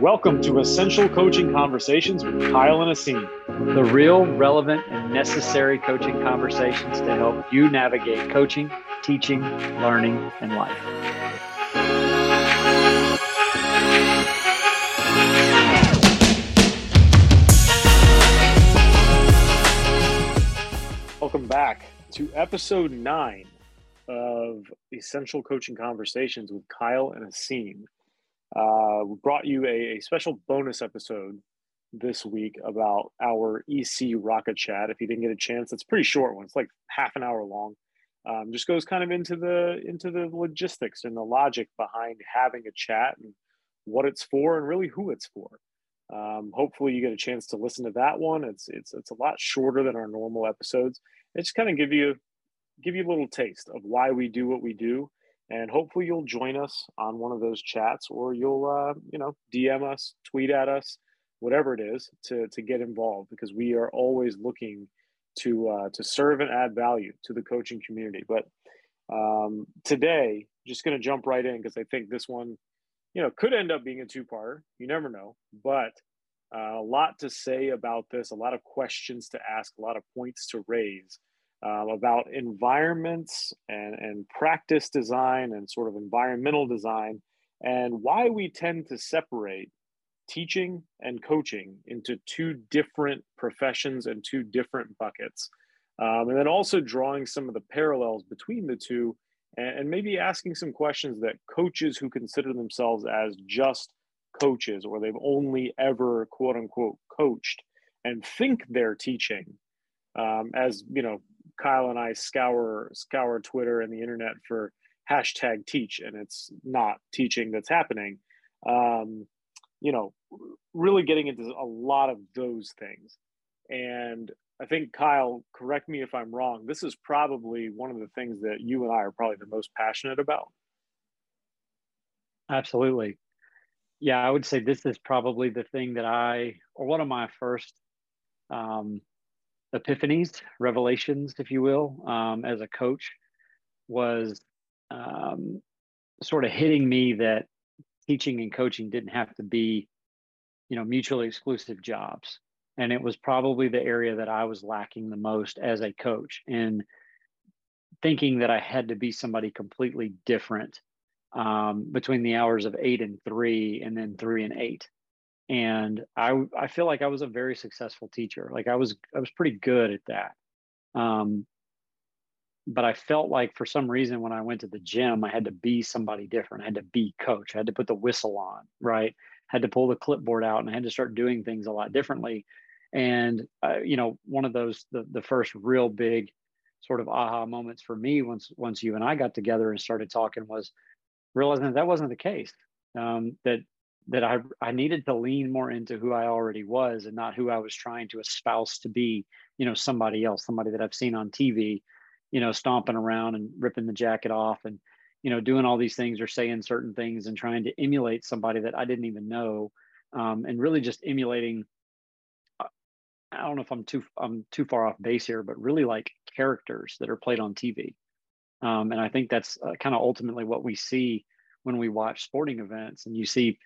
Welcome to Essential Coaching Conversations with Kyle and Aseem. The real, relevant, and necessary coaching conversations to help you navigate coaching, teaching, learning, and life. Welcome back to episode nine of Essential Coaching Conversations with Kyle and Aseem. Uh, we brought you a, a, special bonus episode this week about our EC Rocket Chat. If you didn't get a chance, it's a pretty short one. It's like half an hour long. Um, just goes kind of into the into the logistics and the logic behind having a chat and what it's for and really who it's for. Um, hopefully, you get a chance to listen to that one. It's it's it's a lot shorter than our normal episodes. It just kind of give you give you a little taste of why we do what we do and hopefully you'll join us on one of those chats or you'll uh, you know dm us tweet at us whatever it is to to get involved because we are always looking to uh, to serve and add value to the coaching community. But um, today just going to jump right in because i think this one you know could end up being a two-parter. You never know. But uh, a lot to say about this a lot of questions to ask a lot of points to raise um, about environments and, and practice design and sort of environmental design and why we tend to separate teaching and coaching into two different professions and two different buckets. Um, and then also drawing some of the parallels between the two and, and maybe asking some questions that coaches who consider themselves as just coaches or they've only ever quote unquote coached and think they're teaching um, as you know Kyle and I scour scour Twitter and the internet for hashtag teach, and it's not teaching that's happening. Um, you know, really getting into a lot of those things. And I think Kyle, correct me if I'm wrong. This is probably one of the things that you and I are probably the most passionate about. Absolutely. Yeah, I would say this is probably the thing that I, or one of my first um, epiphanies, revelations, if you will, um, as a coach was um, sort of hitting me that teaching and coaching didn't have to be, you know, mutually exclusive jobs. And it was probably the area that I was lacking the most as a coach in thinking that I had to be somebody completely different um, between the hours of eight and three and then three and eight and I I feel like I was a very successful teacher. Like I was I was pretty good at that. Um, but I felt like for some reason when I went to the gym, I had to be somebody different. I had to be coach. I had to put the whistle on, right? had to pull the clipboard out, and I had to start doing things a lot differently. And uh, you know, one of those the the first real big sort of aha moments for me once once you and I got together and started talking was realizing that, that wasn't the case. Um, that that I, I needed to lean more into who I already was and not who I was trying to espouse to be, you know, somebody else, somebody that I've seen on TV, you know, stomping around and ripping the jacket off and, you know, doing all these things or saying certain things and trying to emulate somebody that I didn't even know. Um, and really just emulating, uh, I don't know if I'm too, I'm too far off base here, but really like characters that are played on TV. Um, and I think that's uh, kind of ultimately what we see when we watch sporting events and you see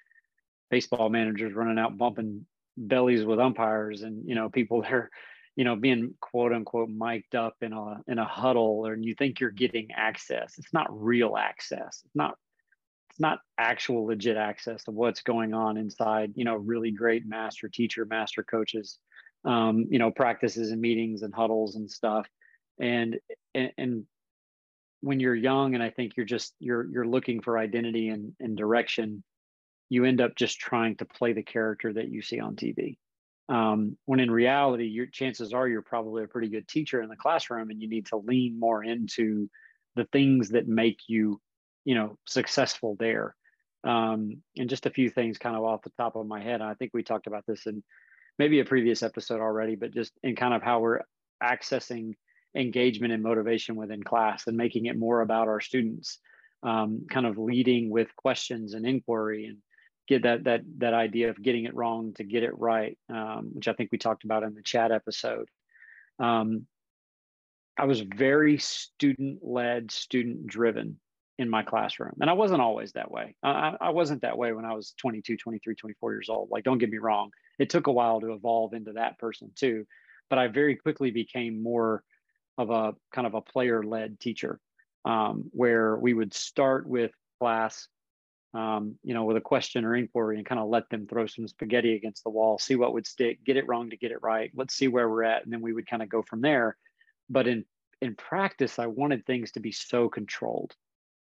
baseball managers running out bumping bellies with umpires and you know people that are you know being quote unquote mic'd up in a in a huddle and you think you're getting access. It's not real access. It's not it's not actual legit access to what's going on inside you know really great master teacher master coaches um, you know practices and meetings and huddles and stuff. And, and and when you're young and i think you're just you're you're looking for identity and, and direction you end up just trying to play the character that you see on TV. Um, when in reality, your chances are you're probably a pretty good teacher in the classroom, and you need to lean more into the things that make you, you know, successful there. Um, and just a few things, kind of off the top of my head. I think we talked about this in maybe a previous episode already, but just in kind of how we're accessing engagement and motivation within class and making it more about our students, um, kind of leading with questions and inquiry and get that that that idea of getting it wrong to get it right, um, which I think we talked about in the chat episode. Um, I was very student led, student driven in my classroom. And I wasn't always that way. I, I wasn't that way when I was 22, 23, 24 years old. Like, don't get me wrong. It took a while to evolve into that person too. But I very quickly became more of a kind of a player led teacher um, where we would start with class, um, you know, with a question or inquiry and kind of let them throw some spaghetti against the wall, see what would stick, get it wrong to get it right. Let's see where we're at. And then we would kind of go from there. But in in practice, I wanted things to be so controlled.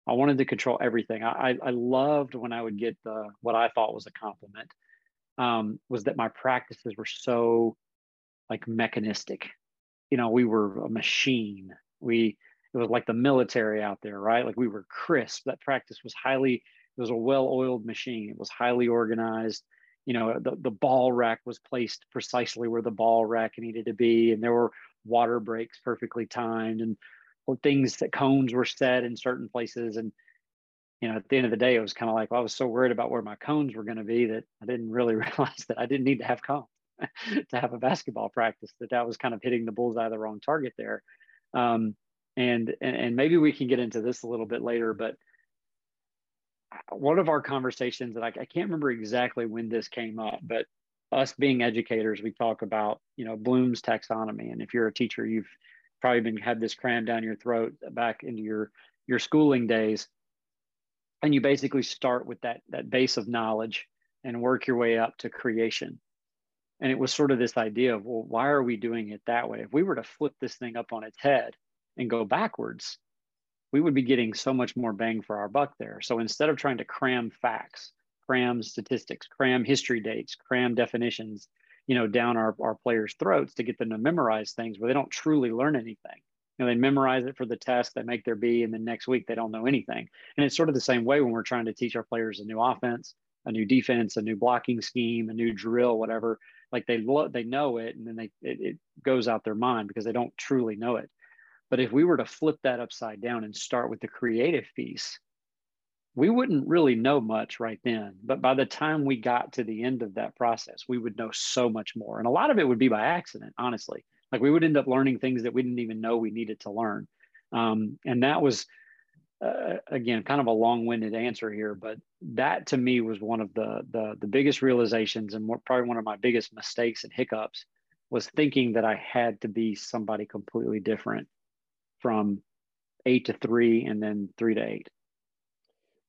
I wanted to control everything. I, I loved when I would get the what I thought was a compliment um, was that my practices were so like mechanistic. You know, we were a machine. We it was like the military out there, right? Like we were crisp. That practice was highly. It was a well-oiled machine. It was highly organized. You know, the the ball rack was placed precisely where the ball rack needed to be, and there were water breaks perfectly timed, and things that cones were set in certain places. And, you know, at the end of the day, it was kind of like, well, I was so worried about where my cones were going to be that I didn't really realize that I didn't need to have cones to have a basketball practice, that that was kind of hitting the bullseye the wrong target there. Um, and, and, and maybe we can get into this a little bit later, but one of our conversations that I, I can't remember exactly when this came up, but us being educators, we talk about, you know, Bloom's taxonomy. And if you're a teacher, you've probably been had this crammed down your throat back into your your schooling days. And you basically start with that that base of knowledge and work your way up to creation. And it was sort of this idea of well why are we doing it that way? If we were to flip this thing up on its head and go backwards we would be getting so much more bang for our buck there so instead of trying to cram facts cram statistics cram history dates cram definitions you know, down our, our players' throats to get them to memorize things where they don't truly learn anything. You know, they memorize it for the test, they make their B, and then next week they don't know anything. And it's sort of the same way when we're trying to teach our players a new offense, a new defense, a new blocking scheme, a new drill, whatever. Like they lo- they know it, and then they it, it goes out their mind because they don't truly know it. But if we were to flip that upside down and start with the creative piece, we wouldn't really know much right then. But by the time we got to the end of that process, we would know so much more. And a lot of it would be by accident, honestly. Like we would end up learning things that we didn't even know we needed to learn. Um, and that was, uh, again, kind of a long-winded answer here, but that to me was one of the the, the biggest realizations and probably one of my biggest mistakes and hiccups was thinking that I had to be somebody completely different from eight to three and then three to eight.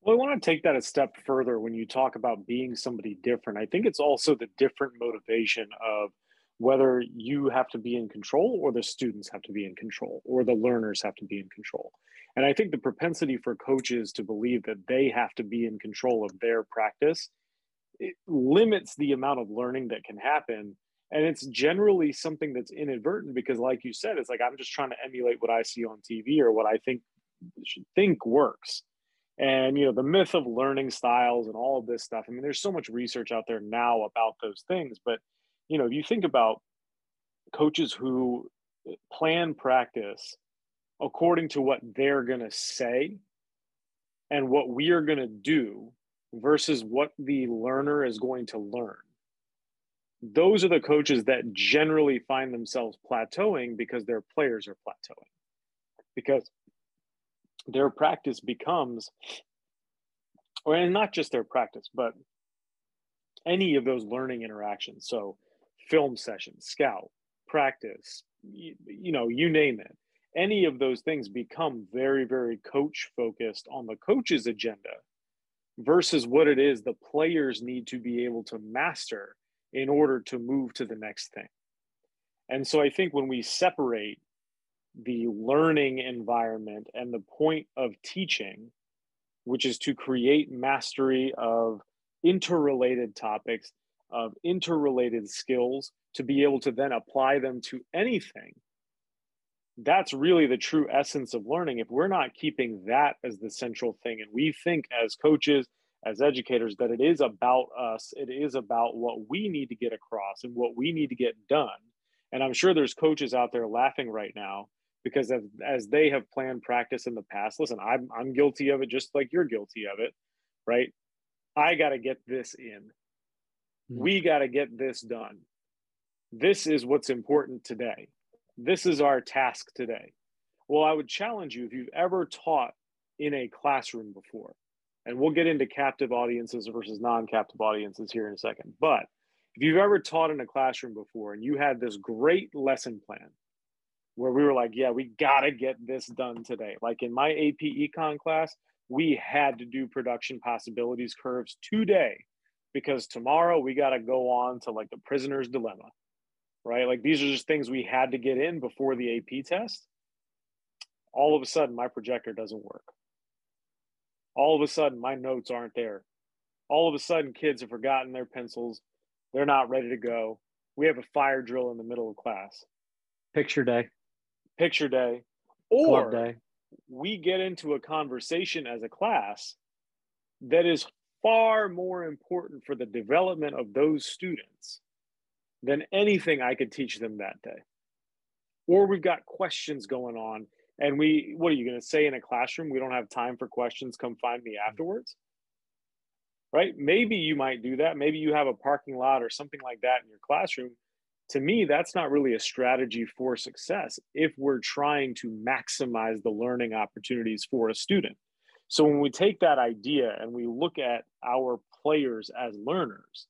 Well, I want to take that a step further when you talk about being somebody different. I think it's also the different motivation of whether you have to be in control or the students have to be in control or the learners have to be in control. And I think the propensity for coaches to believe that they have to be in control of their practice it limits the amount of learning that can happen and it's generally something that's inadvertent because like you said it's like i'm just trying to emulate what i see on tv or what i think should think works. And you know the myth of learning styles and all of this stuff i mean there's so much research out there now about those things but you know if you think about coaches who plan practice according to what they're going to say and what we are going to do versus what the learner is going to learn those are the coaches that generally find themselves plateauing because their players are plateauing because their practice becomes, or and not just their practice, but any of those learning interactions. So, film sessions, scout, practice, you, you know, you name it. Any of those things become very, very coach focused on the coach's agenda versus what it is the players need to be able to master in order to move to the next thing. And so I think when we separate the learning environment and the point of teaching, which is to create mastery of interrelated topics, of interrelated skills, to be able to then apply them to anything. That's really the true essence of learning. If we're not keeping that as the central thing, and we think as coaches, as educators, that it is about us, it is about what we need to get across and what we need to get done. And I'm sure there's coaches out there laughing right now because as, as they have planned practice in the past listen I'm, I'm guilty of it just like you're guilty of it right i got to get this in mm-hmm. we got to get this done this is what's important today this is our task today well i would challenge you if you've ever taught in a classroom before. And we'll get into captive audiences versus non captive audiences here in a second. But if you've ever taught in a classroom before and you had this great lesson plan where we were like, yeah, we got to get this done today. Like in my AP econ class, we had to do production possibilities curves today because tomorrow we got to go on to like the prisoner's dilemma, right? Like these are just things we had to get in before the AP test. All of a sudden, my projector doesn't work. All of a sudden, my notes aren't there. All of a sudden, kids have forgotten their pencils. They're not ready to go. We have a fire drill in the middle of class. Picture day. Picture day. Or day. we get into a conversation as a class that is far more important for the development of those students than anything I could teach them that day. Or we've got questions going on and we what are you going to say in a classroom? We don't have time for questions. Come find me mm-hmm. afterwards. Right? Maybe you might do that. Maybe you have a parking lot or something like that in your classroom. To me that's not really a strategy for success if we're trying to maximize the learning opportunities for a student. So when we take that idea and we look at our players as learners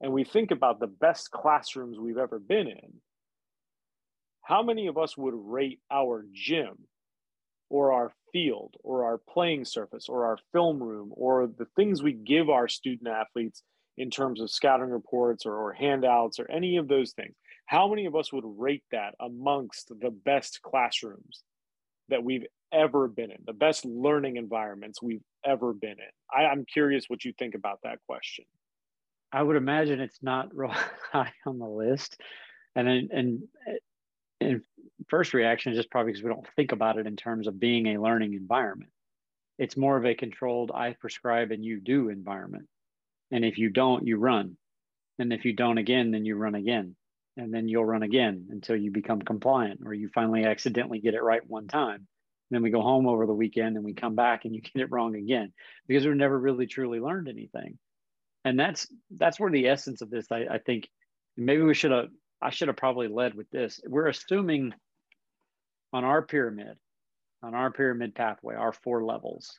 and we think about the best classrooms we've ever been in how many of us would rate our gym or our field or our playing surface or our film room or the things we give our student athletes in terms of scouting reports or, or, handouts or any of those things? How many of us would rate that amongst the best classrooms that we've ever been in the best learning environments we've ever been in? I, i'm curious what you think about that question. I would imagine it's not real high on the list. And and and first reaction is just probably because we don't think about it in terms of being a learning environment. It's more of a controlled, I prescribe and you do environment. And if you don't, you run. And if you don't again, then you run again. And then you'll run again until you become compliant or you finally accidentally get it right one time. And then we go home over the weekend and we come back and you get it wrong again because we've never really truly learned anything. And that's that's where the essence of this, I, I think maybe we should have I should have probably led with this. We're assuming on our pyramid, on our pyramid pathway, our four levels,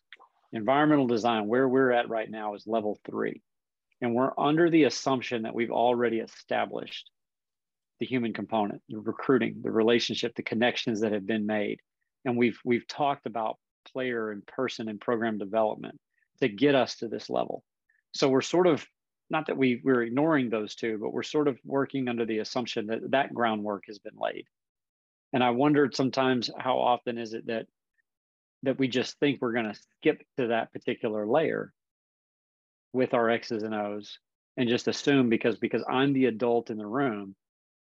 environmental design, where we're at right now is level three. And we're under the assumption that we've already established the human component, the recruiting, the relationship, the connections that have been made. And we've we've talked about player and person and program development to get us to this level. So we're sort of not that we we're ignoring those two, but we're sort of working under the assumption that that groundwork has been laid. And I wondered sometimes how often is it that that we just think we're going to skip to that particular layer with our X's and O's and just assume because because I'm the adult in the room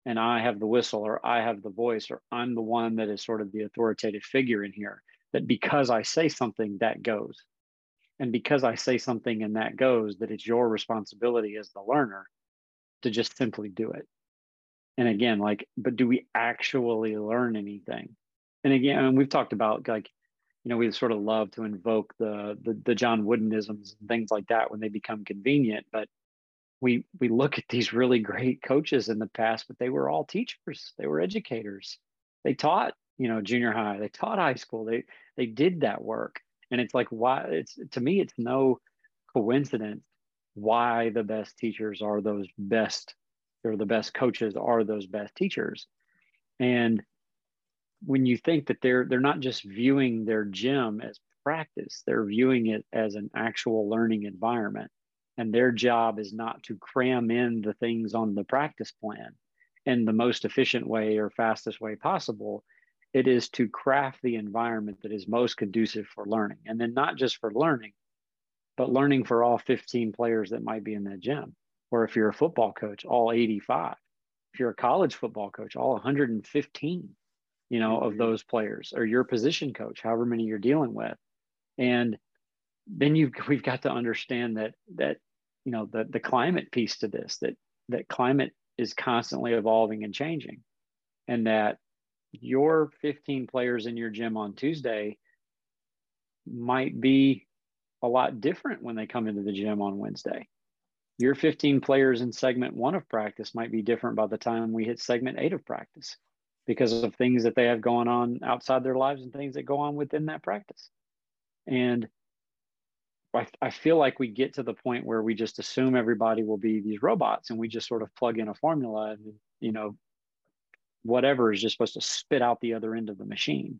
and I have the whistle or I have the voice or I'm the one that is sort of the authoritative figure in here that because I say something that goes and because I say something and that goes, that it's your responsibility as the learner to just simply do it. And again, like, but do we actually learn anything? And again, and we've talked about like, you know, we sort of love to invoke the, the the John Woodenisms and things like that when they become convenient. But we we look at these really great coaches in the past, but they were all teachers. They were educators. They taught, you know, junior high. They taught high school. They they did that work and it's like why it's to me it's no coincidence why the best teachers are those best or the best coaches are those best teachers and when you think that they're they're not just viewing their gym as practice they're viewing it as an actual learning environment and their job is not to cram in the things on the practice plan in the most efficient way or fastest way possible it is to craft the environment that is most conducive for learning. And then not just for learning, but learning for all 15 players that might be in that gym. Or if you're a football coach, all 85. If you're a college football coach, all 115, you know, of mm-hmm. those players, or your position coach, however many you're dealing with. And then you we've got to understand that that you know the the climate piece to this that that climate is constantly evolving and changing and that your 15 players in your gym on Tuesday might be a lot different when they come into the gym on Wednesday. Your 15 players in segment one of practice might be different by the time we hit segment eight of practice because of things that they have going on outside their lives and things that go on within that practice. And I, I feel like we get to the point where we just assume everybody will be these robots and we just sort of plug in a formula and, you know, whatever is just supposed to spit out the other end of the machine.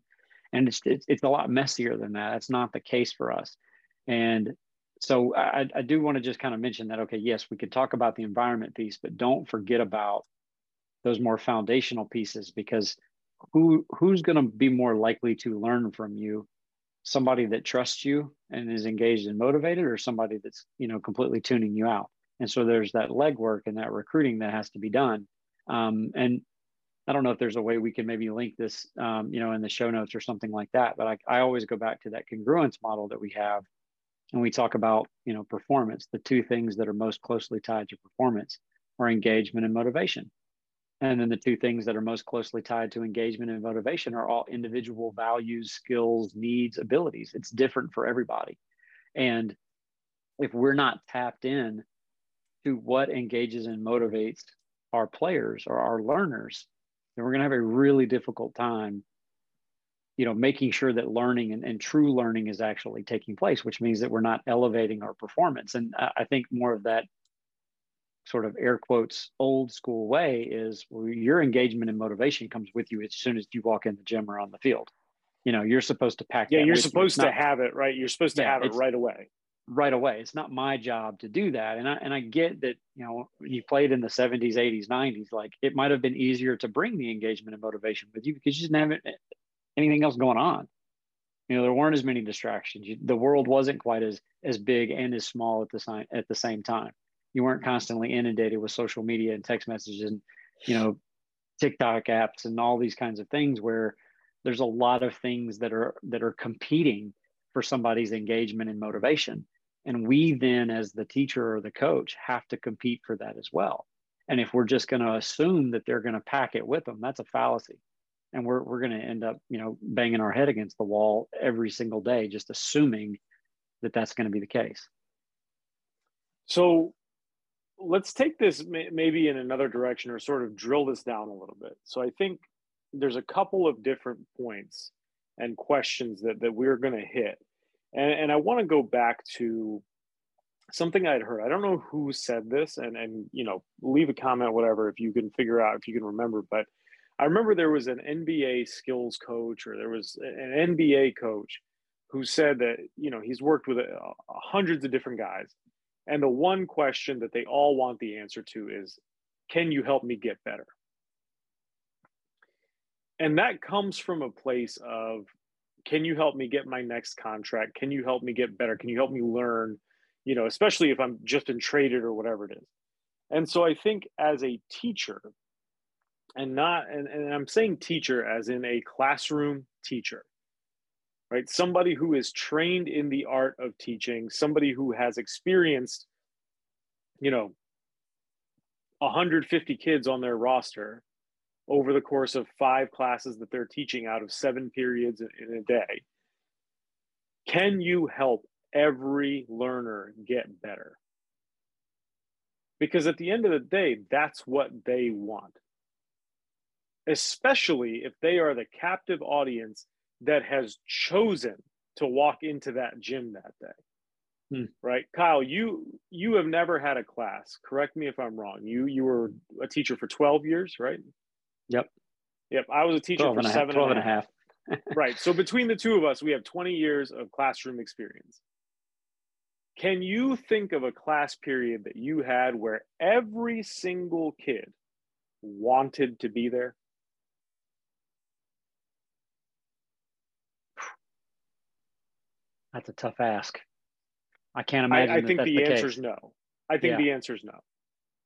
And it's, it's, it's a lot messier than that. That's not the case for us. And so I, I do want to just kind of mention that, okay, yes, we could talk about the environment piece, but don't forget about those more foundational pieces because who who's going to be more likely to learn from you? Somebody that trusts you and is engaged and motivated or somebody that's you know completely tuning you out? And so there's that legwork and that recruiting that has to be done. Um, and i don't know if there's a way we can maybe link this um, you know in the show notes or something like that but I, I always go back to that congruence model that we have and we talk about you know performance the two things that are most closely tied to performance are engagement and motivation and then the two things that are most closely tied to engagement and motivation are all individual values, skills, needs, abilities. It's different for everybody. And if we're not tapped in to what engages and motivates our players or our learners, then we're going to have a really difficult time you know making sure that learning and, and true learning is actually taking place which means that we're not elevating our performance and i think more of that sort of air quotes old school way is well, your engagement and motivation comes with you as soon as you walk in the gym or on the field. You know, you're supposed to pack. Yeah, you're supposed you. to not, have it right. You're supposed to yeah, have it right away. Right away. It's not my job to do that. And I and I get that, you know, you played in the 70s, 80s, 90s, like it might have been easier to bring the engagement and motivation with you because you didn't have anything else going on. You know, there weren't as many distractions. You, the world wasn't quite as as big and as small at the same at the same time you weren't constantly inundated with social media and text messages and you know tiktok apps and all these kinds of things where there's a lot of things that are that are competing for somebody's engagement and motivation and we then as the teacher or the coach have to compete for that as well and if we're just going to assume that they're going to pack it with them that's a fallacy and we're, we're going to end up you know banging our head against the wall every single day just assuming that that's going to be the case so let's take this maybe in another direction or sort of drill this down a little bit. So I think there's a couple of different points and questions that, that we're going to hit. And, and I want to go back to something I'd heard. I don't know who said this and, and, you know, leave a comment, whatever, if you can figure out, if you can remember, but I remember there was an NBA skills coach or there was an NBA coach who said that, you know, he's worked with uh, hundreds of different guys and the one question that they all want the answer to is can you help me get better? And that comes from a place of can you help me get my next contract? Can you help me get better? Can you help me learn? You know, especially if I'm just been traded or whatever it is. And so I think as a teacher, and not, and, and I'm saying teacher as in a classroom teacher, right? Somebody who is trained in the art of teaching, somebody who has experienced, you know, 150 kids on their roster over the course of five classes that they're teaching out of seven periods in a day. Can you help every learner get better? Because at the end of the day, that's what they want. Especially if they are the captive audience that has chosen to walk into that gym that day. Hmm. right? Kyle you you have never had a class correct me if i'm wrong. You you were a teacher for 12 years right? Yep. Yep i was a teacher for seven half, 12 and a half, half. right so between the two of us we have 20 years of classroom experience. Can you think of a class period that you had where every single kid wanted to be there That's a tough ask. I can't imagine. I, I think the, the answer is no. I think yeah. the answer is no.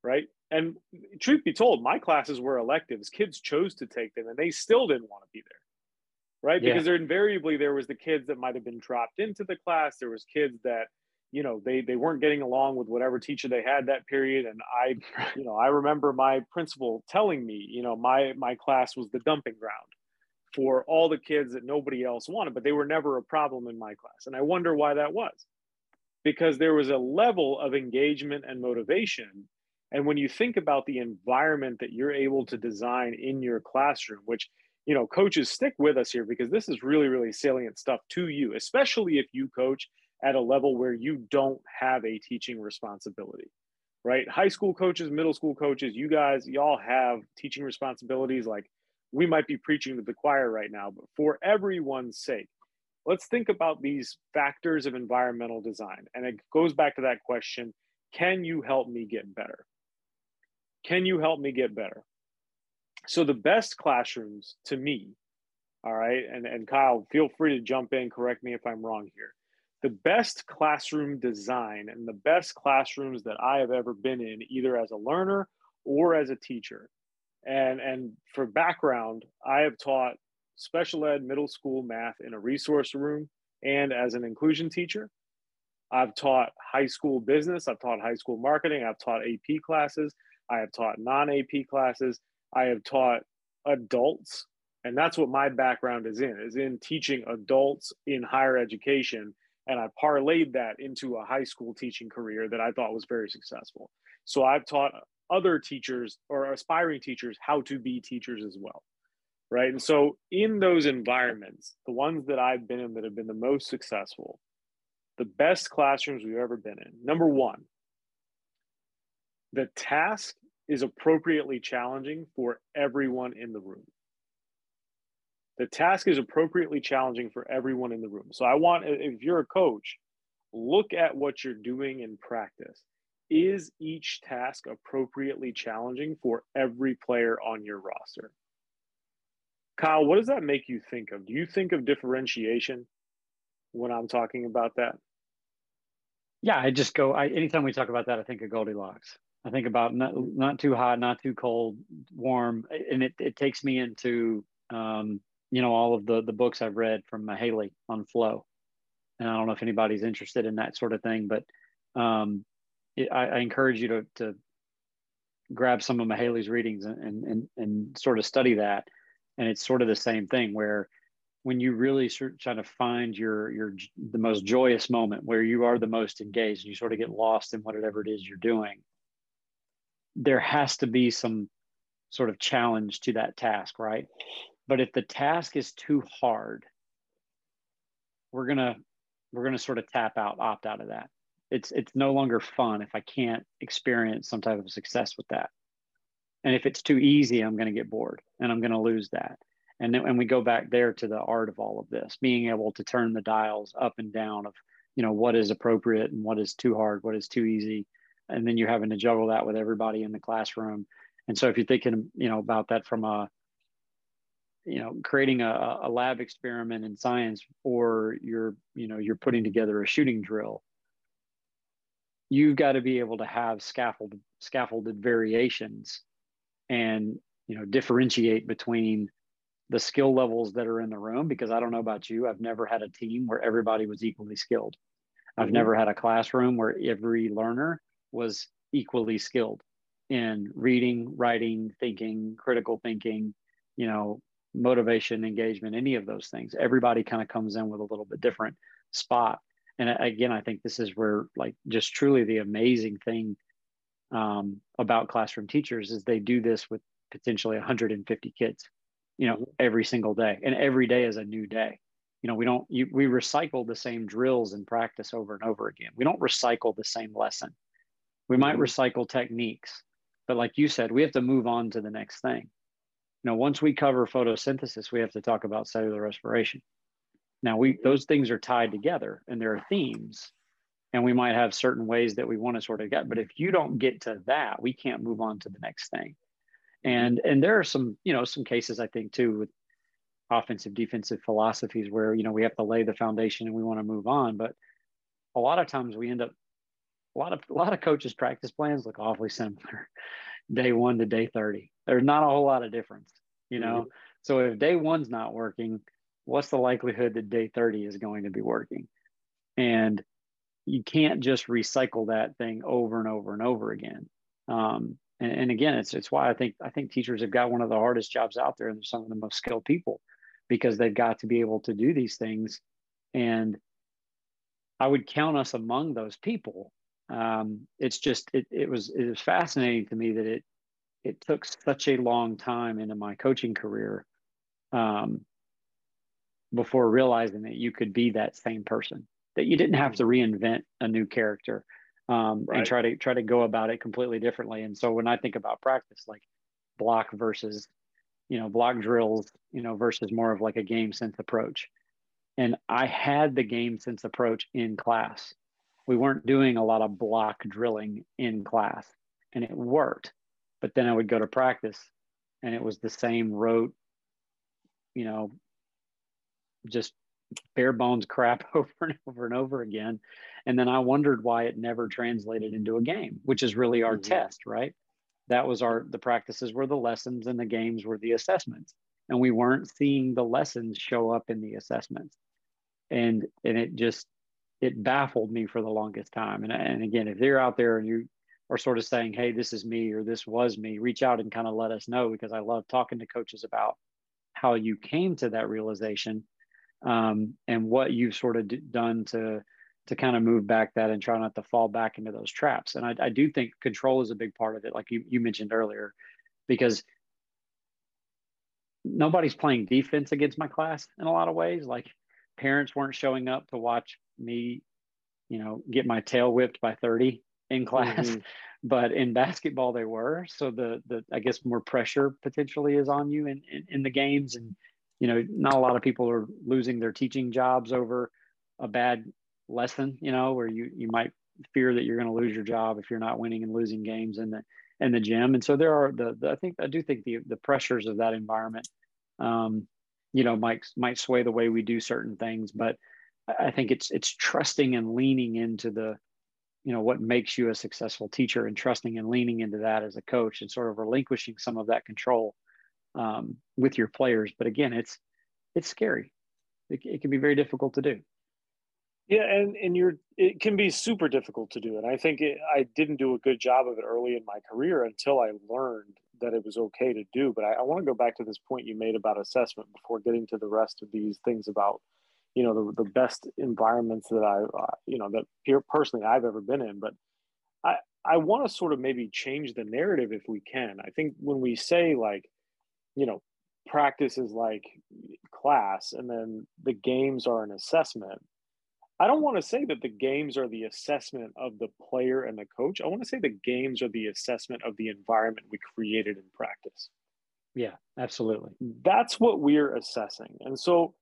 Right. And truth be told, my classes were electives. Kids chose to take them and they still didn't want to be there. Right. Yeah. Because there invariably there was the kids that might have been dropped into the class. There was kids that, you know, they they weren't getting along with whatever teacher they had that period. And I, you know, I remember my principal telling me, you know, my my class was the dumping ground for all the kids that nobody else wanted, but they were never a problem in my class. And I wonder why that was. Because there was a level of engagement and motivation. And when you think about the environment that you're able to design in your classroom, which you know, coaches stick with us here because this is really, really salient stuff to you, especially if you coach at a level where you don't have a teaching responsibility, right? High school coaches, middle school coaches, you guys, y'all have teaching responsibilities. Like we might be preaching to the choir right now, but for everyone's sake, let's think about these factors of environmental design. And it goes back to that question can you help me get better? Can you help me get better? So the best classrooms to me, all right, and, and Kyle, feel free to jump in, correct me if I'm wrong here. The best classroom design and the best classrooms that I have ever been in, either as a learner or as a teacher. And, and for background, I have taught special ed middle school math in a resource room and as an inclusion teacher. I've taught high school business, I've taught high school marketing, I've taught AP classes, I have taught non AP classes, I have taught adults, and that's what my background is in, is in teaching adults in higher education. And I parlayed that into a high school teaching career that I thought was very successful. So I've taught other teachers or aspiring teachers how to be teachers as well. Right. And so in those environments, the ones that I've been in that have been the most successful, the best classrooms we've ever been in, number one, the task is appropriately challenging for everyone in the room. The task is appropriately challenging for everyone in the room. So I want, if you're a coach, look at what you're doing in practice. Is each task appropriately challenging for every player on your roster? Kyle, what does that make you think of? Do you think of differentiation when I'm talking about that? Yeah, I just go. I anytime we talk about that, I think of Goldilocks. I think about not, not too hot, not too cold, warm, and it, it takes me into um, you know all of the the books I've read from Mihaly on flow, and I don't know if anybody's interested in that sort of thing, but um, I, I, encourage you to to grab some of Mihaly's readings and, and and sort of study that, and it's sort of the same thing where when you really trying to find your your the most joyous moment where you are the most engaged and you sort of get lost in whatever it is you're doing there has to be some sort of challenge to that task, right? But if the task is too hard, we're gonna we're gonna sort of tap out, opt out of that. It's it's no longer fun if I can't experience some type of success with that. And if it's too easy, I'm gonna get bored and I'm gonna lose that. And then and we go back there to the art of all of this, being able to turn the dials up and down of, you know, what is appropriate and what is too hard, what is too easy, and then you're having to juggle that with everybody in the classroom and so if you're thinking you know about that from a you know creating a, a lab experiment in science or you're you know you're putting together a shooting drill you've got to be able to have scaffolded scaffolded variations and you know differentiate between the skill levels that are in the room because i don't know about you i've never had a team where everybody was equally skilled i've mm-hmm. never had a classroom where every learner was equally skilled in reading, writing, thinking, critical thinking, you know, motivation, engagement, any of those things. Everybody kind of comes in with a little bit different spot. And again, I think this is where, like, just truly the amazing thing um, about classroom teachers is they do this with potentially 150 kids, you know, every single day, and every day is a new day. You know, we don't you, we recycle the same drills and practice over and over again. We don't recycle the same lesson. We might mm-hmm. recycle techniques, but like you said, we have to move on to the next thing. You know, once we cover photosynthesis, we have to talk about cellular respiration. Now, we those things are tied together, and there are themes, and we might have certain ways that we want to sort of get. But if you don't get to that, we can't move on to the next thing. And and there are some you know some cases I think too with offensive defensive philosophies where you know we have to lay the foundation and we want to move on, but a lot of times we end up a lot of a lot of coaches practice plans look awfully similar day one to day 30 there's not a whole lot of difference you know mm-hmm. so if day one's not working what's the likelihood that day 30 is going to be working? And you can't just recycle that thing over and over and over again. Um, and, and, again it's it's why i think i think teachers have got one of the hardest jobs out there and they're some of the most skilled people because they've got to be able to do these things. And i would count us among those people. Um, it's just it, it was it was fascinating to me that it it took such a long time into my coaching career. Um, before realizing that you could be that same person, that you didn't have to mm-hmm. reinvent a new character um, right. and try to try to go about it completely differently. And so when I think about practice, like block versus, you know, block drills, you know, versus more of like a game sense approach. And I had the game sense approach in class. We weren't doing a lot of block drilling in class and it worked. But then I would go to practice and it was the same rote, you know, just bare bones crap over and over and over again. And then I wondered why it never translated into a game, which is really our mm-hmm. test, right? That was our the practices were the lessons and the games were the assessments. And we weren't seeing the lessons show up in the assessments. And and it just it baffled me for the longest time. And, and again, if you're out there and you are sort of saying, hey, this is me or this was me, reach out and kind of let us know because I love talking to coaches about how you came to that realization um, and what you've sort of d- done to to kind of move back that and try not to fall back into those traps. And I, I do think control is a big part of it, like you, you mentioned earlier, because nobody's playing defense against my class in a lot of ways. Like parents weren't showing up to watch me, you know, get my tail whipped by 30 in class. Mm-hmm. But in basketball, they were. So the the I guess more pressure potentially is on you in, in, in the games and you know, not a lot of people are losing their teaching jobs over a bad lesson, you know, where you, you might fear that you're going to lose your job if you're not winning and losing games in the, in the gym. And so there are the, the I think, I do think the, the pressures of that environment, um, you know, might, might sway the way we do certain things, but I think it's, it's trusting and leaning into the, you know, what makes you a successful teacher and trusting and leaning into that as a coach and sort of relinquishing some of that control um, with your players. But again, it's it's scary. It, it can be very difficult to do. Yeah, and and you're it can be super difficult to do, and I think it, I didn't do a good job of it early in my career until I learned that it was okay to do. But I, I want to go back to this point you made about assessment before getting to the rest of these things about you know the the best environments that I uh, you know that personally I've ever been in. But I I want to sort of maybe change the narrative if we can. I think when we say like you know, practice is like class and then the games are an assessment. I don't want to say that the games are the assessment of the player and the coach. I want to say the games are the assessment of the environment we created in practice. Yeah, absolutely. That's what we're assessing. And so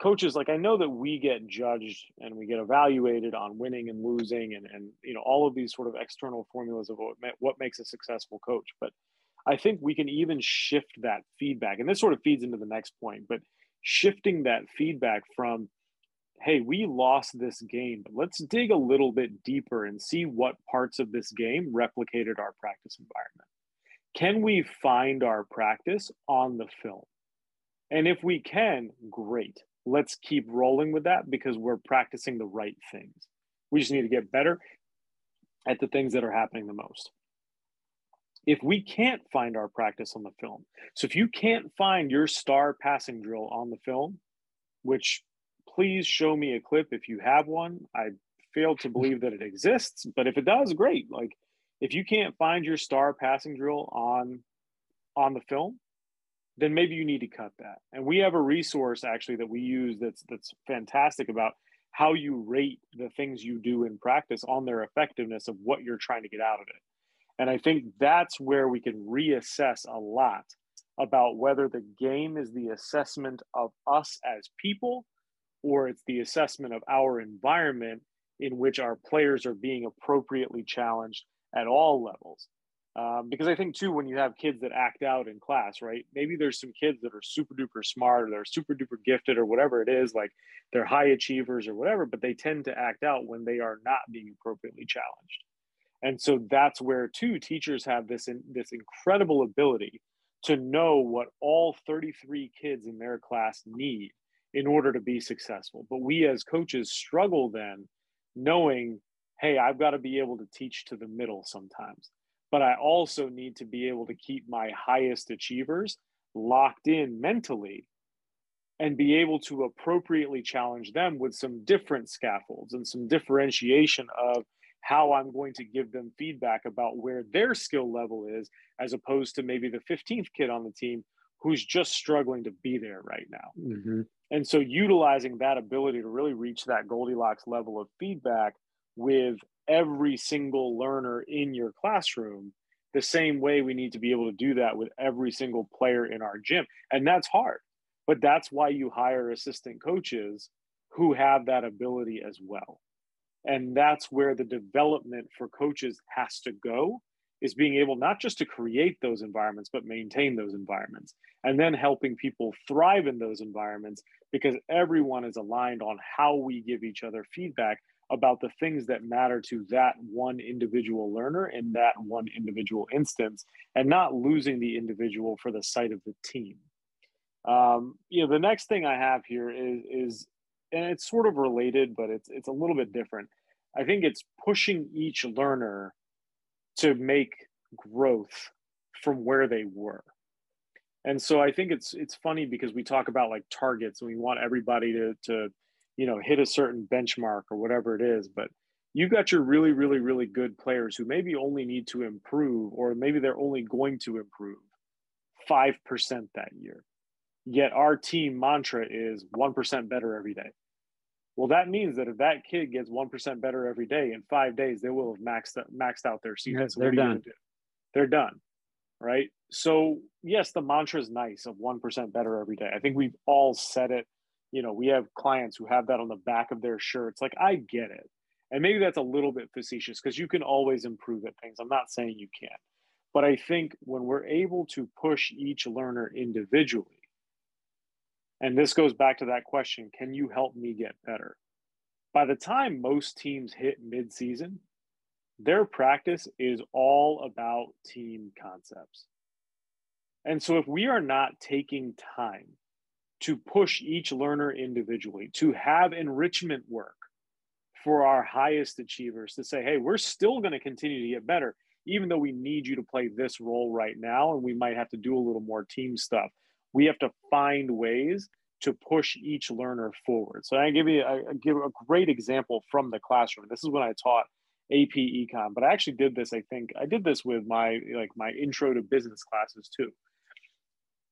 coaches like I know that we get judged and we get evaluated on winning and losing and and you know all of these sort of external formulas of what what makes a successful coach, but I think we can even shift that feedback. And this sort of feeds into the next point, but shifting that feedback from, hey, we lost this game, but let's dig a little bit deeper and see what parts of this game replicated our practice environment. Can we find our practice on the film? And if we can, great. Let's keep rolling with that because we're practicing the right things. We just need to get better at the things that are happening the most if we can't find our practice on the film. So if you can't find your star passing drill on the film, which please show me a clip if you have one. I fail to mm-hmm. believe that it exists, but if it does, great. Like if you can't find your star passing drill on on the film, then maybe you need to cut that. And we have a resource actually that we use that's that's fantastic about how you rate the things you do in practice on their effectiveness of what you're trying to get out of it. And I think that's where we can reassess a lot about whether the game is the assessment of us as people or it's the assessment of our environment in which our players are being appropriately challenged at all levels. Um, because I think too, when you have kids that act out in class, right? Maybe there's some kids that are super duper smart or they're super duper gifted or whatever it is, like they're high achievers or whatever, but they tend to act out when they are not being appropriately challenged. And so that's where too teachers have this in, this incredible ability to know what all 33 kids in their class need in order to be successful. But we as coaches struggle then knowing, hey, I've got to be able to teach to the middle sometimes. But I also need to be able to keep my highest achievers locked in mentally and be able to appropriately challenge them with some different scaffolds and some differentiation of how I'm going to give them feedback about where their skill level is, as opposed to maybe the 15th kid on the team who's just struggling to be there right now. Mm-hmm. And so utilizing that ability to really reach that Goldilocks level of feedback with every single learner in your classroom the same way we need to be able to do that with every single player in our gym. And that's hard. But that's why you hire assistant coaches who have that ability as well. And that's where the development for coaches has to go is being able not just to create those environments, but maintain those environments. And then helping people thrive in those environments because everyone is aligned on how we give each other feedback about the things that matter to that one individual learner in that one individual instance and not losing the individual for the site of the team. Um, you know, the next thing I have here is, is, and it's sort of related, but it's, it's a little bit different. I think it's pushing each learner to make growth from where they were. And so I think it's it's funny because we talk about like targets and we want everybody to to you know hit a certain benchmark or whatever it is, but you've got your really really really good players who maybe only need to improve or maybe they're only going to improve 5% that year. Yet our team mantra is 1% better every day. Well, that means that if that kid gets 1% better every day in five days, they will have maxed, maxed out their season. Yeah, so they're done. Do? They're done. Right. So, yes, the mantra is nice of 1% better every day. I think we've all said it. You know, we have clients who have that on the back of their shirts. Like, I get it. And maybe that's a little bit facetious because you can always improve at things. I'm not saying you can't. But I think when we're able to push each learner individually, and this goes back to that question can you help me get better? By the time most teams hit midseason, their practice is all about team concepts. And so if we are not taking time to push each learner individually, to have enrichment work for our highest achievers, to say, hey, we're still going to continue to get better, even though we need you to play this role right now, and we might have to do a little more team stuff we have to find ways to push each learner forward. So I give you I give a great example from the classroom. This is when I taught AP Econ, but I actually did this. I think I did this with my like my intro to business classes too.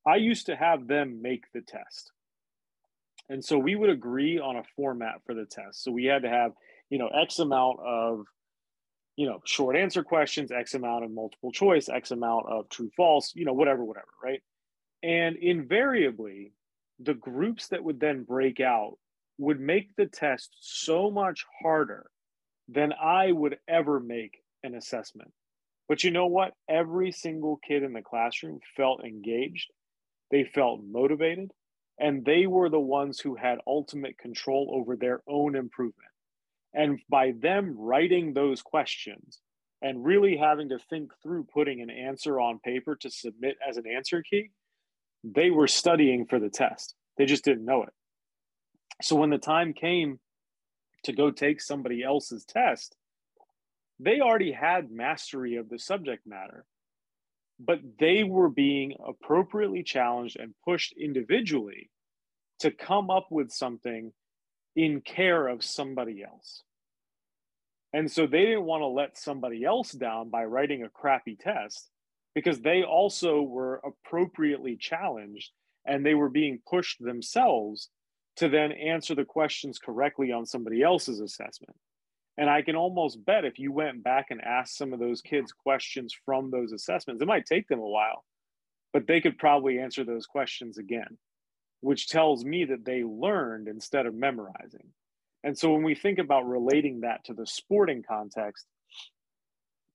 I used to have them make the test. And so we would agree on a format for the test. So we had to have, you know, X amount of, you know, short answer questions, X amount of multiple choice, X amount of true false, you know, whatever, whatever, right? And invariably, the groups that would then break out would make the test so much harder than I would ever make an assessment. But you know what? Every single kid in the classroom felt engaged, they felt motivated, and they were the ones who had ultimate control over their own improvement. And by them writing those questions and really having to think through putting an answer on paper to submit as an answer key, they were studying for the test. They just didn't know it. So when the time came to go take somebody else's test, they already had mastery of the subject matter, but they were being appropriately challenged and pushed individually to come up with something in care of somebody else. And so they didn't want to let somebody else down by writing a crappy test because they also were appropriately challenged and they were being pushed themselves to then answer the questions correctly on somebody else's assessment. And I can almost bet if you went back and asked some of those kids questions from those assessments, it might take them a while, but they could probably answer those questions again, which tells me that they learned instead of memorizing. And so when we think about relating that to the sporting context,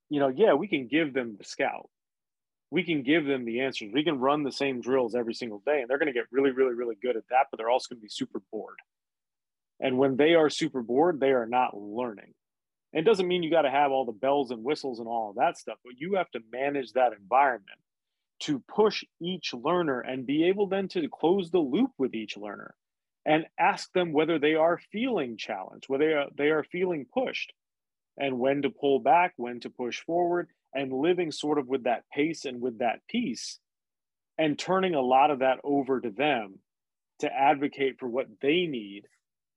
you know, yeah, we can give them the scout, we can give them the answers. We can run the same drills every single day, and they're going to get really, really, really good at that, but they're also going to be super bored. And when they are super bored, they are not learning. It doesn't mean you got to have all the bells and whistles and all of that stuff, but you have to manage that environment to push each learner and be able then to close the loop with each learner and ask them whether they are feeling challenged, whether they are, they are feeling pushed, and when to pull back, when to push forward, and living sort of with that pace and with that peace and turning a lot of that over to them to advocate for what they need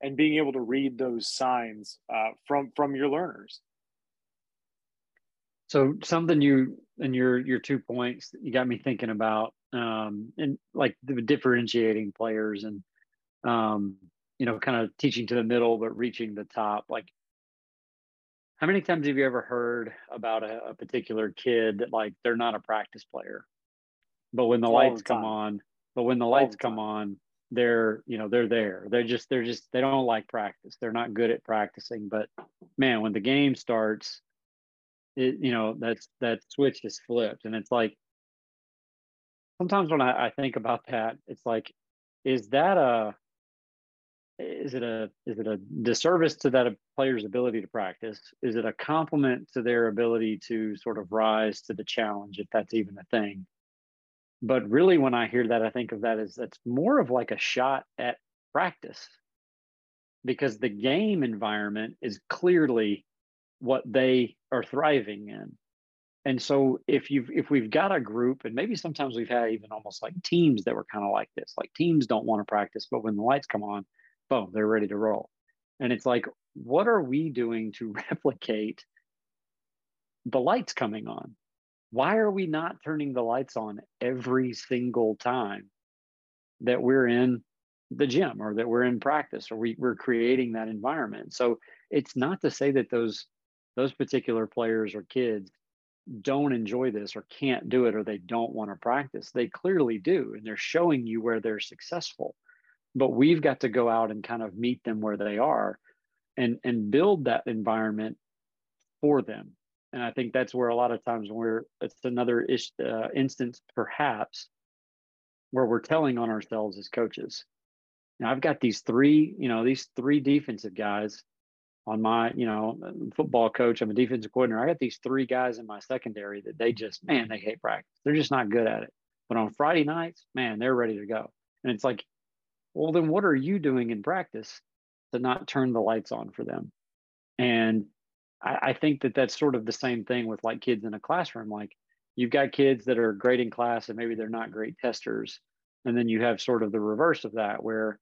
and being able to read those signs uh, from from your learners so something you and your your two points you got me thinking about um, and like the differentiating players and um, you know, kind of teaching to the middle but reaching the top. Like, how many times have you ever heard about a, a particular kid that like they're not a practice player, but when the All lights the come on, but when the lights the come on, they're you know they're there. They're just they're just they don't like practice. They're not good at practicing. But man, when the game starts, it you know that's that switch is flipped, and it's like sometimes when I, I think about that, it's like, is that a is it a is it a disservice to that player's ability to practice? Is it a compliment to their ability to sort of rise to the challenge, if that's even a thing? But really, when I hear that, I think of that as that's more of like a shot at practice, because the game environment is clearly what they are thriving in. And so if you've if we've got a group, and maybe sometimes we've had even almost like teams that were kind of like this, like teams don't want to practice, but when the lights come on, boom, they're ready to roll. And it's like, what are we doing to replicate the lights coming on? Why are we not turning the lights on every single time that we're in the gym or that we're in practice or we, we're creating that environment? So it's not to say that those those particular players or kids don't enjoy this or can't do it or they don't want to practice. They clearly do. And they're showing you where they're successful. But we've got to go out and kind of meet them where they are and, and build that environment for them. And I think that's where a lot of times we're, it's another ish, uh, instance perhaps where we're telling on ourselves as coaches. Now I've got these three, you know, these three defensive guys on my, you know, football coach. I'm a defensive coordinator. I got these three guys in my secondary that they just, man, they hate practice. They're just not good at it. But on Friday nights, man, they're ready to go. And it's like, well, then what are you doing in practice to not turn the lights on for them? And I, I think that that's sort of the same thing with like kids in a classroom. Like you've got kids that are great in class and maybe they're not great testers. And then you have sort of the reverse of that where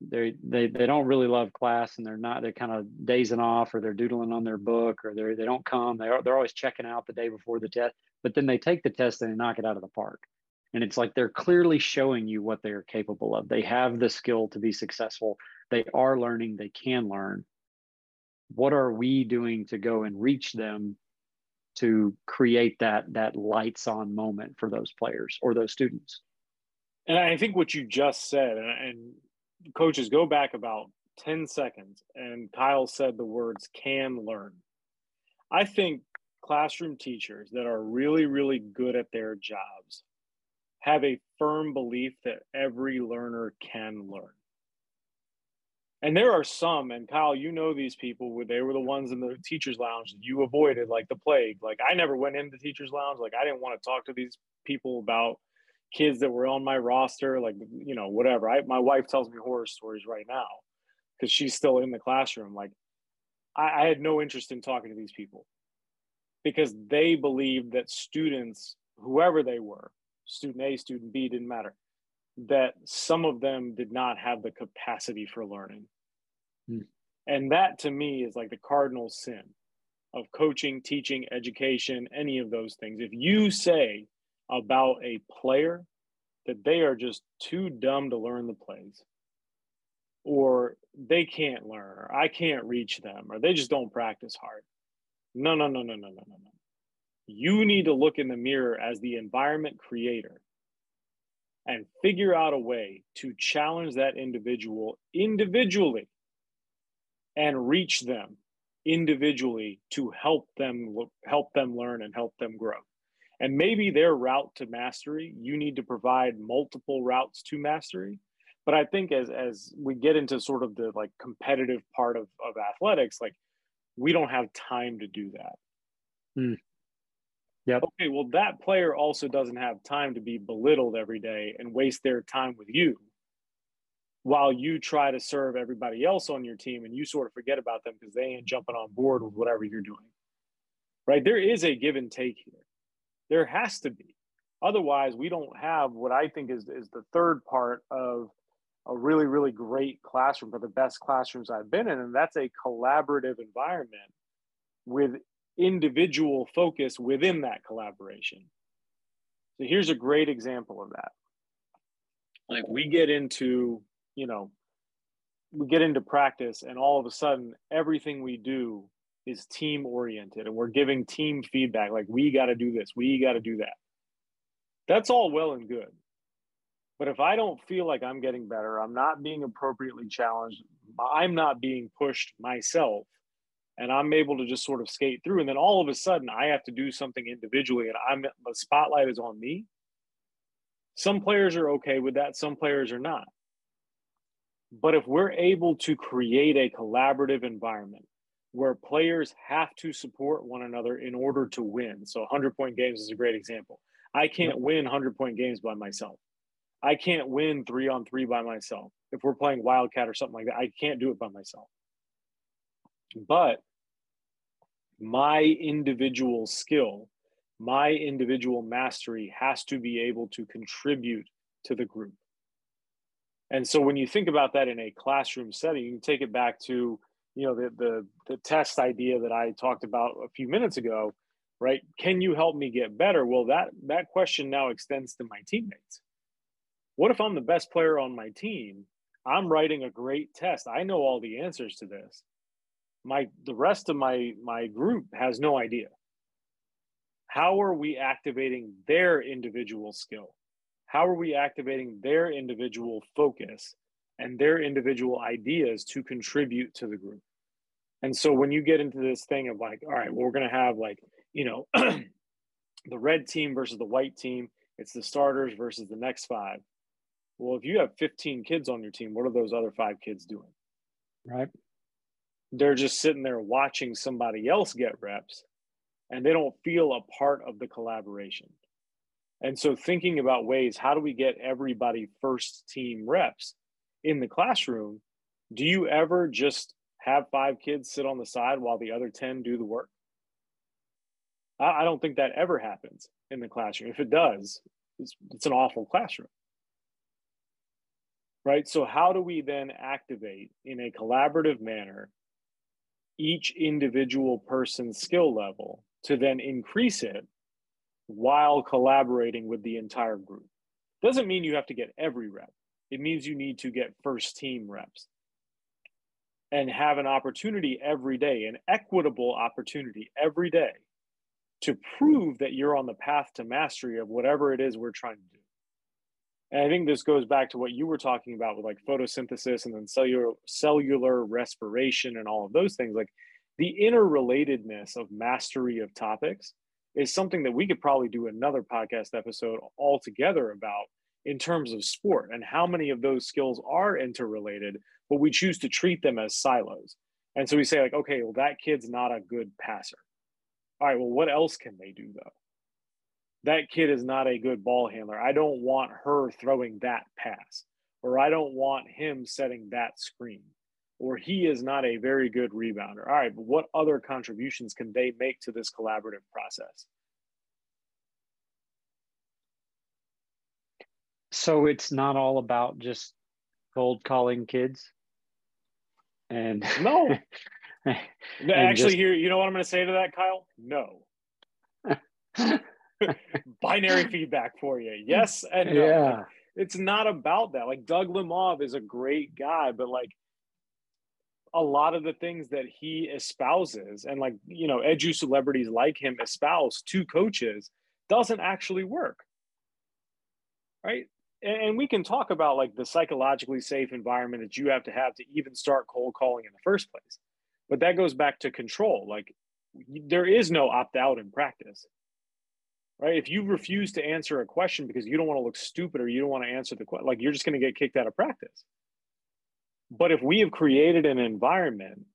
they they they don't really love class and they're not they're kind of dazing off or they're doodling on their book or they they don't come they are they're always checking out the day before the test but then they take the test and they knock it out of the park and it's like they're clearly showing you what they are capable of. They have the skill to be successful. They are learning. They can learn. What are we doing to go and reach them to create that that lights on moment for those players or those students? And i think what you just said and coaches go back about 10 seconds and Kyle said the words can learn. I think classroom teachers that are really, really good at their jobs have a firm belief that every learner can learn. And there are some, and Kyle, you know these people, where they were the ones in the teachers' lounge that you avoided like the plague. Like I never went into teachers' lounge. Like I didn't want to talk to these people about kids that were on my roster, like you know, whatever. I my wife tells me horror stories right now because she's still in the classroom. Like I, I had no interest in talking to these people because they believed that students, whoever they were, student A, student B, didn't matter, that some of them did not have the capacity for learning. Hmm. And that to me is like the cardinal sin of coaching, teaching, education, any of those things. If you say about a player that they are just too dumb to learn the plays or they can't learn or I can't reach them or they just don't practice hard. No, no, no, no, no, no, no, no. You need to look in the mirror as the environment creator and figure out a way to challenge that individual individually and reach them individually to help them help them learn and help them grow. And maybe their route to mastery you need to provide multiple routes to mastery. But i think as as we get into sort of the like competitive part of of athletics like we don't have time to do that. Mm. Yep okay well that player also doesn't have time to be belittled every day and waste their time with you while you try to serve everybody else on your team and you sort of forget about them because they ain't jumping on board with whatever you're doing right there is a give and take here there has to be. Otherwise, we don't have what I think is, is the third part of a really, really great classroom, for the best classrooms I've been in. And that's a collaborative environment with individual focus within that collaboration. So here's a great example of that. Like we get into, you know, we get into practice and all of a sudden everything we do is team oriented and we're giving team feedback like we got to do this, we got to do that. That's all well and good. But if I don't feel like I'm getting better, I'm not being appropriately challenged, I'm not being pushed myself, and I'm able to just sort of skate through, and then all of a sudden I have to do something individually, and I'm the spotlight is on me. Some players are okay with that, some players are not. But if we're able to create a collaborative environment where players have to support one another in order to win, so 100 point games is a great example. I can't win 100 point games by myself. I can't win three on three by myself. If we're playing Wildcat or something like that, I can't do it by myself. But my individual skill, my individual mastery has to be able to contribute to the group. And so when you think about that in a classroom setting, you can take it back to, you know, the the the test idea that I talked about a few minutes ago, right? Can you help me get better? Well, that that question now extends to my teammates what if I'm the best player on my team? I'm writing a great test. I know all the answers to this. My the rest of my my group has no idea. How are we activating their individual skill? How are we activating their individual focus and their individual ideas to contribute to the group? And so when you get into this thing of like, all right, well, we're going to have like, you know, the red team versus the white team, it's the starters versus the next five well, if you have 15 kids on your team, what are those other five kids doing? Right. They're just sitting there watching somebody else get reps and they don't feel a part of the collaboration. And so, thinking about ways, how do we get everybody first team reps in the classroom? Do you ever just have five kids sit on the side while the other 10 do the work? I, don't think that ever happens in the classroom. If it does, it's, it's an awful classroom right? So, how do we then activate in a collaborative manner each individual person's skill level to then increase it while collaborating with the entire group? Doesn't mean you have to get every rep, it means you need to get first team reps and have an opportunity every day, an equitable opportunity every day to prove that you're on the path to mastery of whatever it is we're trying to do. And I think this goes back to what you were talking about with like photosynthesis and then cellular cellular respiration and all of those things. Like the interrelatedness of mastery of topics is something that we could probably do another podcast episode altogether about in terms of sport and how many of those skills are interrelated, but we choose to treat them as silos. And so we say, like, okay, well, that kid's not a good passer. All right, well, what else can they do though? That kid is not a good ball handler. I don't want her throwing that pass, or I don't want him setting that screen, or he is not a very good rebounder. All right, but what other contributions can they make to this collaborative process? So it's not all about just cold calling kids. And no, and actually, just... here, you know what I'm going to say to that, Kyle? No. binary feedback for you. Yes and no. Yeah. Like, it's not about that. Like Doug Lemov is a great guy, but like a lot of the things that he espouses and like, you know, edu celebrities like him espouse to coaches doesn't actually work. Right. And we can talk about like the psychologically safe environment that you have to have to even start cold calling in the first place. But that goes back to control. Like there is no opt out in practice right? If you refuse to answer a question because you don't want to look stupid or you don't want to answer the question, like you're just going to get kicked out of practice. But if we have created an environment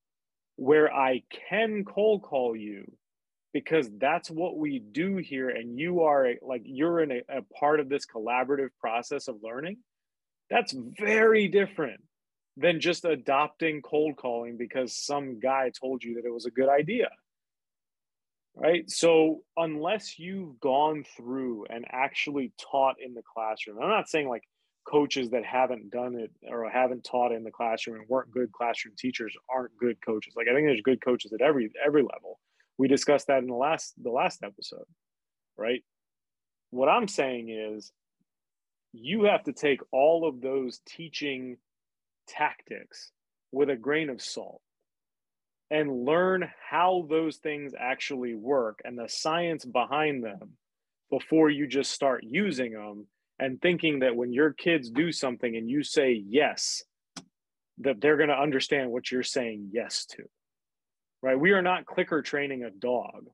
where I can cold call you because that's what we do here, and you are like you're in a, a part of this collaborative process of learning, that's very different than just adopting cold calling because some guy told you that it was a good idea right? So unless you've gone through and actually taught in the classroom, I'm not saying like coaches that haven't done it or haven't taught in the classroom and weren't good classroom teachers aren't good coaches. Like I think there's good coaches at every every level. We discussed that in the last the last episode, right? What I'm saying is you have to take all of those teaching tactics with a grain of salt and learn how those things actually work and the science behind them before you just start using them and thinking that when your kids do something and you say yes that they're going to understand what you're saying yes to right? We are not clicker training a dog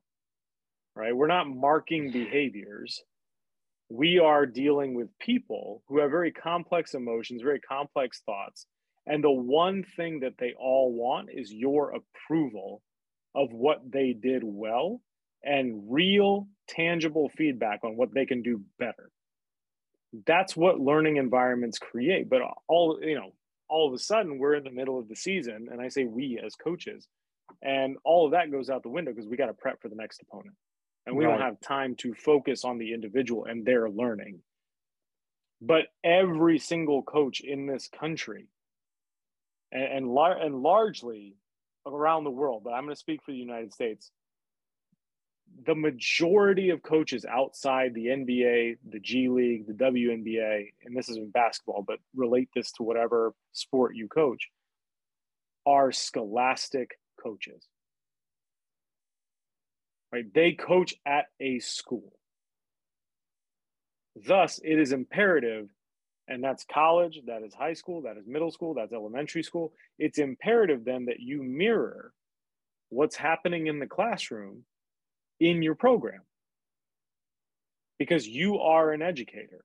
right? We're not marking behaviors. We are dealing with people who have very complex emotions very complex thoughts and the one thing that they all want is your approval of what they did well and real tangible feedback on what they can do better. That's what learning environments create. But all, you know, all of a sudden we're in the middle of the season, and I say we as coaches, and all of that goes out the window because we got to prep for the next opponent. And we right. don't have time to focus on the individual and their learning. But every single coach in this country and and, lar- and largely around the world, but I'm going to speak for the United States. The majority of coaches outside the NBA, the G League, the WNBA, and this is in basketball, but relate this to whatever sport you coach, are scholastic coaches. Right? They coach at a school. Thus, it is imperative and that's college, that is high school, that is middle school, that's elementary school. It's imperative then that you mirror what's happening in the classroom in your program because you are an educator.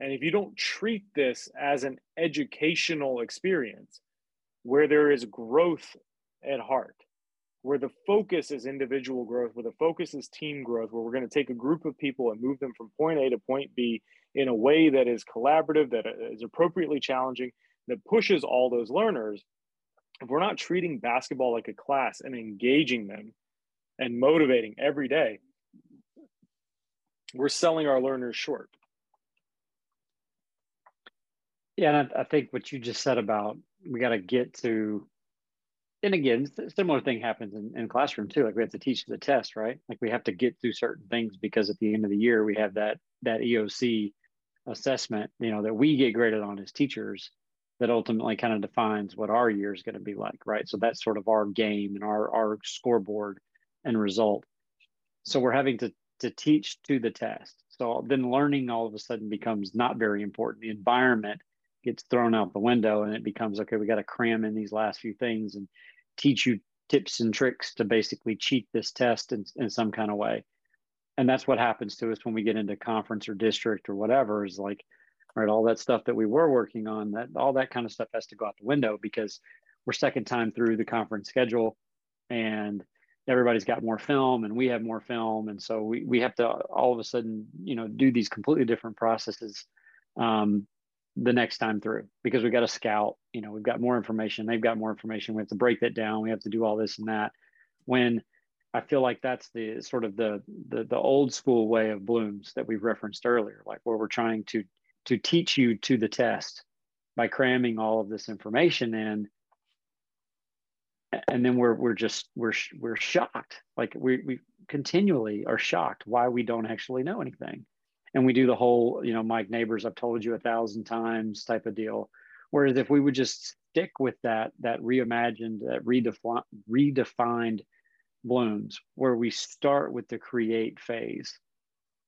And if you don't treat this as an educational experience where there is growth at heart, where the focus is individual growth, where the focus is team growth, where we're going to take a group of people and move them from point A to point B in a way that is collaborative, that is appropriately challenging, that pushes all those learners, if we're not treating basketball like a class and engaging them and motivating every day, we're selling our learners short. Yeah, and I, I think what you just said about we got to get to, and again, similar thing happens in, in classroom too. Like we have to teach the test, right? Like we have to get through certain things because at the end of the year we have that that EOC assessment, you know, that we get graded on as teachers that ultimately kind of defines what our year is going to be like, right? So that's sort of our game and our our scoreboard and result. So we're having to to teach to the test. So then learning all of a sudden becomes not very important. The environment gets thrown out the window and it becomes okay, we got to cram in these last few things and teach you tips and tricks to basically cheat this test in, in some kind of way and that's what happens to us when we get into conference or district or whatever is like right all that stuff that we were working on that all that kind of stuff has to go out the window because we're second time through the conference schedule and everybody's got more film and we have more film. And so we, we have to all of a sudden you know do these completely different processes um, the next time through because we've got to scout you know we've got more information. They've got more information. We have to break that down. We have to do all this and that. When I feel like that's the sort of the, the the old school way of Bloom's that we've referenced earlier, like where we're trying to to teach you to the test by cramming all of this information in, and then we're we're just we're we're shocked, like we we continually are shocked why we don't actually know anything, and we do the whole you know Mike Neighbors I've told you a thousand times type of deal, whereas if we would just stick with that that reimagined that redefined redefined Bloom's where we start with the create phase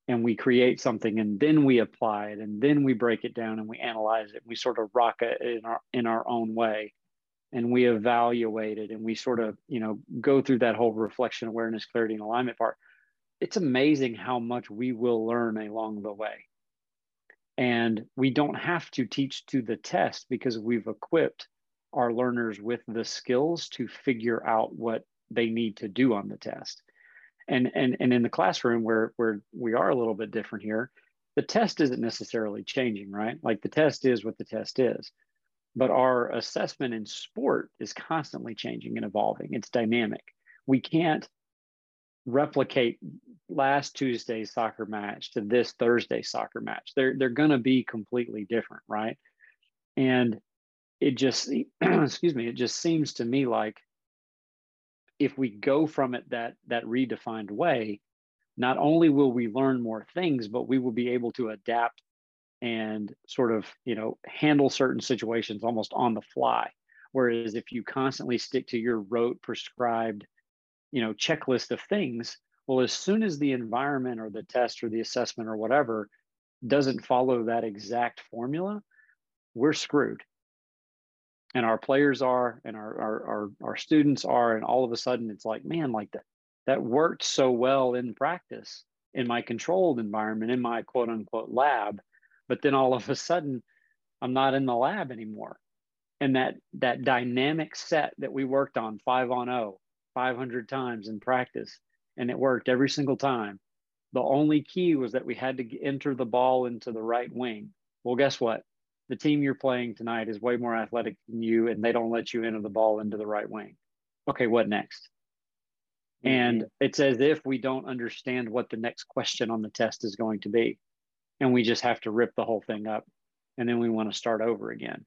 and we create something and then we apply it and then we break it down and we analyze it we sort of rock it in our in our own way. And we evaluate it and we sort of you know go through that whole reflection awareness clarity and alignment part. It's amazing how much we will learn along the way. And we don't have to teach to the test because we've equipped our learners with the skills to figure out what they need to do on the test. And, and, and in the classroom where, where we are a little bit different here, the test isn't necessarily changing, right? Like the test is what the test is. But our assessment in sport is constantly changing and evolving. It's dynamic. We can't replicate last Tuesday's soccer match to this Thursday soccer match. They're they're going to be completely different, right? And it just excuse me, it just seems to me like if we go from it that that redefined way not only will we learn more things, but we will be able to adapt and sort of, you know, handle certain situations almost on the fly. Whereas if you constantly stick to your rote prescribed, you know, checklist of things, well, as soon as the environment or the test or the assessment or whatever doesn't follow that exact formula, we're screwed. And our players are, and our, our our our students are, and all of a sudden it's like, man, like that that worked so well in practice in my controlled environment, in my quote unquote lab. But then all of a sudden, I'm not in the lab anymore. And that that dynamic set that we worked on five on 0, 500 times in practice, and it worked every single time. The only key was that we had to enter the ball into the right wing. Well, guess what? The team you're playing tonight is way more athletic than you, and they don't let you enter the ball into the right wing. Okay, what next? And mm-hmm. it's as if we don't understand what the next question on the test is going to be. And we just have to rip the whole thing up. And then we want to start over again.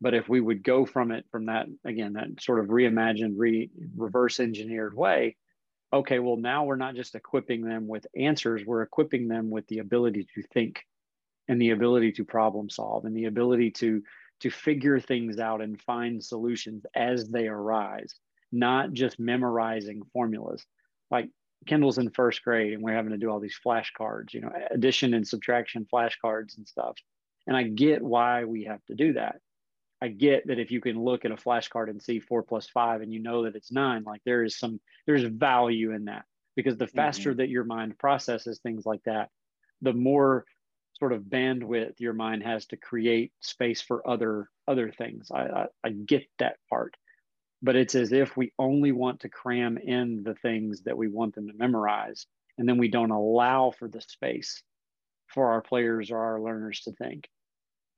But if we would go from it, from that, again, that sort of reimagined, re, reverse engineered way, okay, well, now we're not just equipping them with answers, we're equipping them with the ability to think and the ability to problem solve and the ability to to figure things out and find solutions as they arise not just memorizing formulas. Like Kendall's in first grade and we're having to do all these flashcards, you know, addition and subtraction flashcards and stuff. And I get why we have to do that. I get that if you can look at a flashcard and see four plus five and you know that it's nine, like there is some, there's value in that because the faster mm-hmm. that your mind processes things like that, the more sort of bandwidth your mind has to create space for other other things. I, I, I get that part. But it's as if we only want to cram in the things that we want them to memorize and then we don't allow for the space for our players or our learners to think.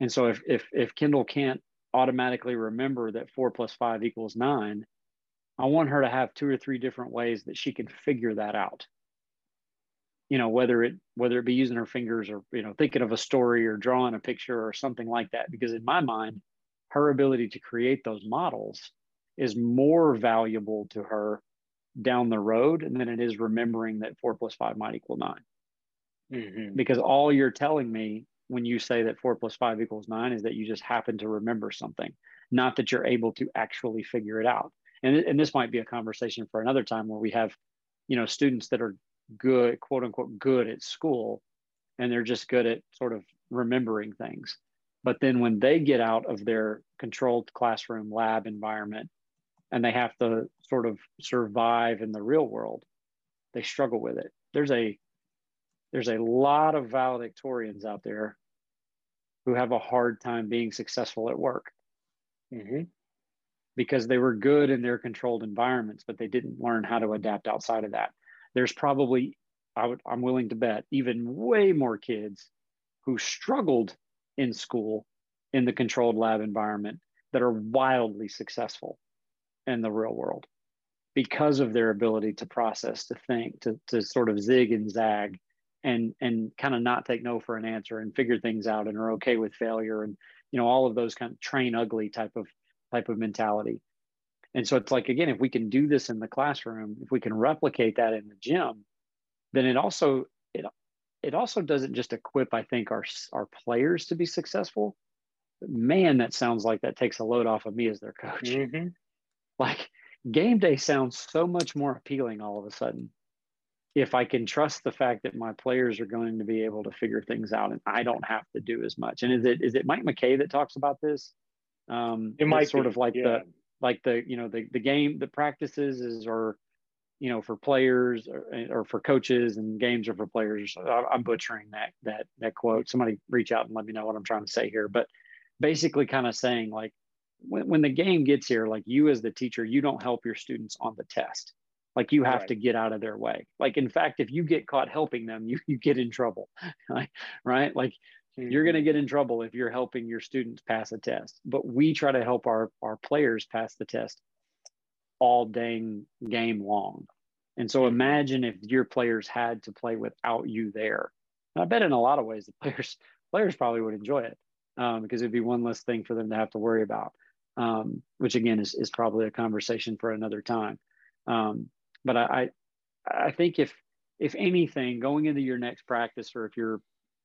And so if if, if kendall can't automatically remember that four plus five equals nine i want her to have two or three different ways that she can figure that out you know whether it whether it be using her fingers or you know thinking of a story or drawing a picture or something like that because in my mind her ability to create those models is more valuable to her down the road than it is remembering that four plus five might equal 9 mm-hmm. Because all you're telling me when you say that four plus five equals nine is that you just happen to remember something, not that you're able to actually figure it out. And, and this might be a conversation for another time where we have, you know, students that are good, quote unquote, good at school, and they're just good at sort of remembering things. But then when they get out of their controlled classroom lab environment and they have to sort of survive in the real world they struggle with it there's a there's a lot of valedictorians out there who have a hard time being successful at work mm-hmm. because they were good in their controlled environments but they didn't learn how to adapt outside of that there's probably I would, i'm willing to bet even way more kids who struggled in school in the controlled lab environment that are wildly successful in the real world because of their ability to process, to think, to, to sort of zig and zag and and kind of not take no for an answer and figure things out and are okay with failure and you know all of those kind of train ugly type of type of mentality and so it's like again if we can do this in the classroom if we can replicate that in the gym then it also it it also doesn't just equip i think our our players to be successful man that sounds like that takes a load off of me as their coach mm-hmm like game day sounds so much more appealing all of a sudden if I can trust the fact that my players are going to be able to figure things out and I don't have to do as much. And is it is it Mike McKay that talks about this? Um, it might sort be, of like yeah. the like the you know the the game the practices is or you know for players or, eh, or for coaches and games are for players. I'm butchering that that that quote. Somebody reach out and let me know what I'm trying to say here, but basically kind of saying like when, when the game gets here, like you as the teacher, you don't help your students on the test. Like you have right. to get out of their way. Like in fact, if you get caught helping them, you, you get in trouble. right? Like mm-hmm. you're going to get in trouble if you're helping your students pass a test. But we try to help our, our players pass the test all dang game long. And so mm-hmm. imagine if your players had to play without you there. And I bet in a lot of ways the players players probably would enjoy it um, because it'd be one less thing for them to have to worry about um, which again is, is probably a conversation for another time. Um, but I, I think if if anything, going into your next practice, or if you're,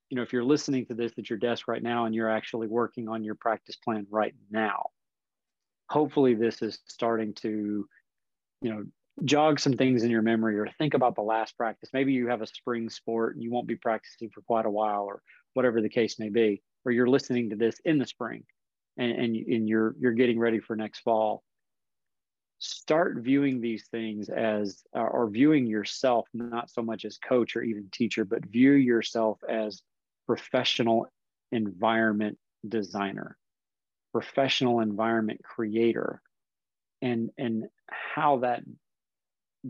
you know, if you're listening to this at your desk right now and you're actually working on your practice plan right now, hopefully this is starting to, you know, jog some things in your memory or think about the last practice. Maybe you have a spring sport and you won't be practicing for quite a while or whatever the case may be, or you're listening to this in the spring and, and, and you're, you're getting ready for next fall. Start viewing these things as, or viewing yourself, not so much as coach or even teacher, but view yourself as professional environment designer, professional environment creator, and, and how that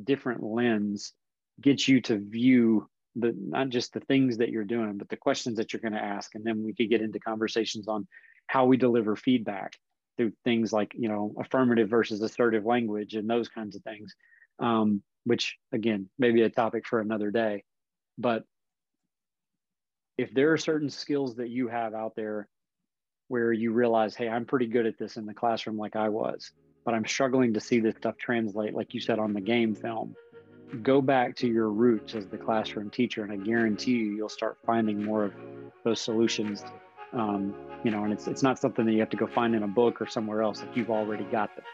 different lens gets you to view the not just the things that you're doing but the questions that you're going to ask. And then we could get into conversations on how we deliver feedback through things like you know affirmative versus assertive language and those kinds of things um, which again maybe a topic for another day. But if there are certain skills that you have out there where you realize hey i'm pretty good at this in the classroom like i was but I'm struggling to see this stuff translate, like you said, on the game film. Go back to your roots as the classroom teacher, and I guarantee you, you'll start finding more of those solutions. Um, you know, and it's it's not something that you have to go find in a book or somewhere else. Like you've already got them.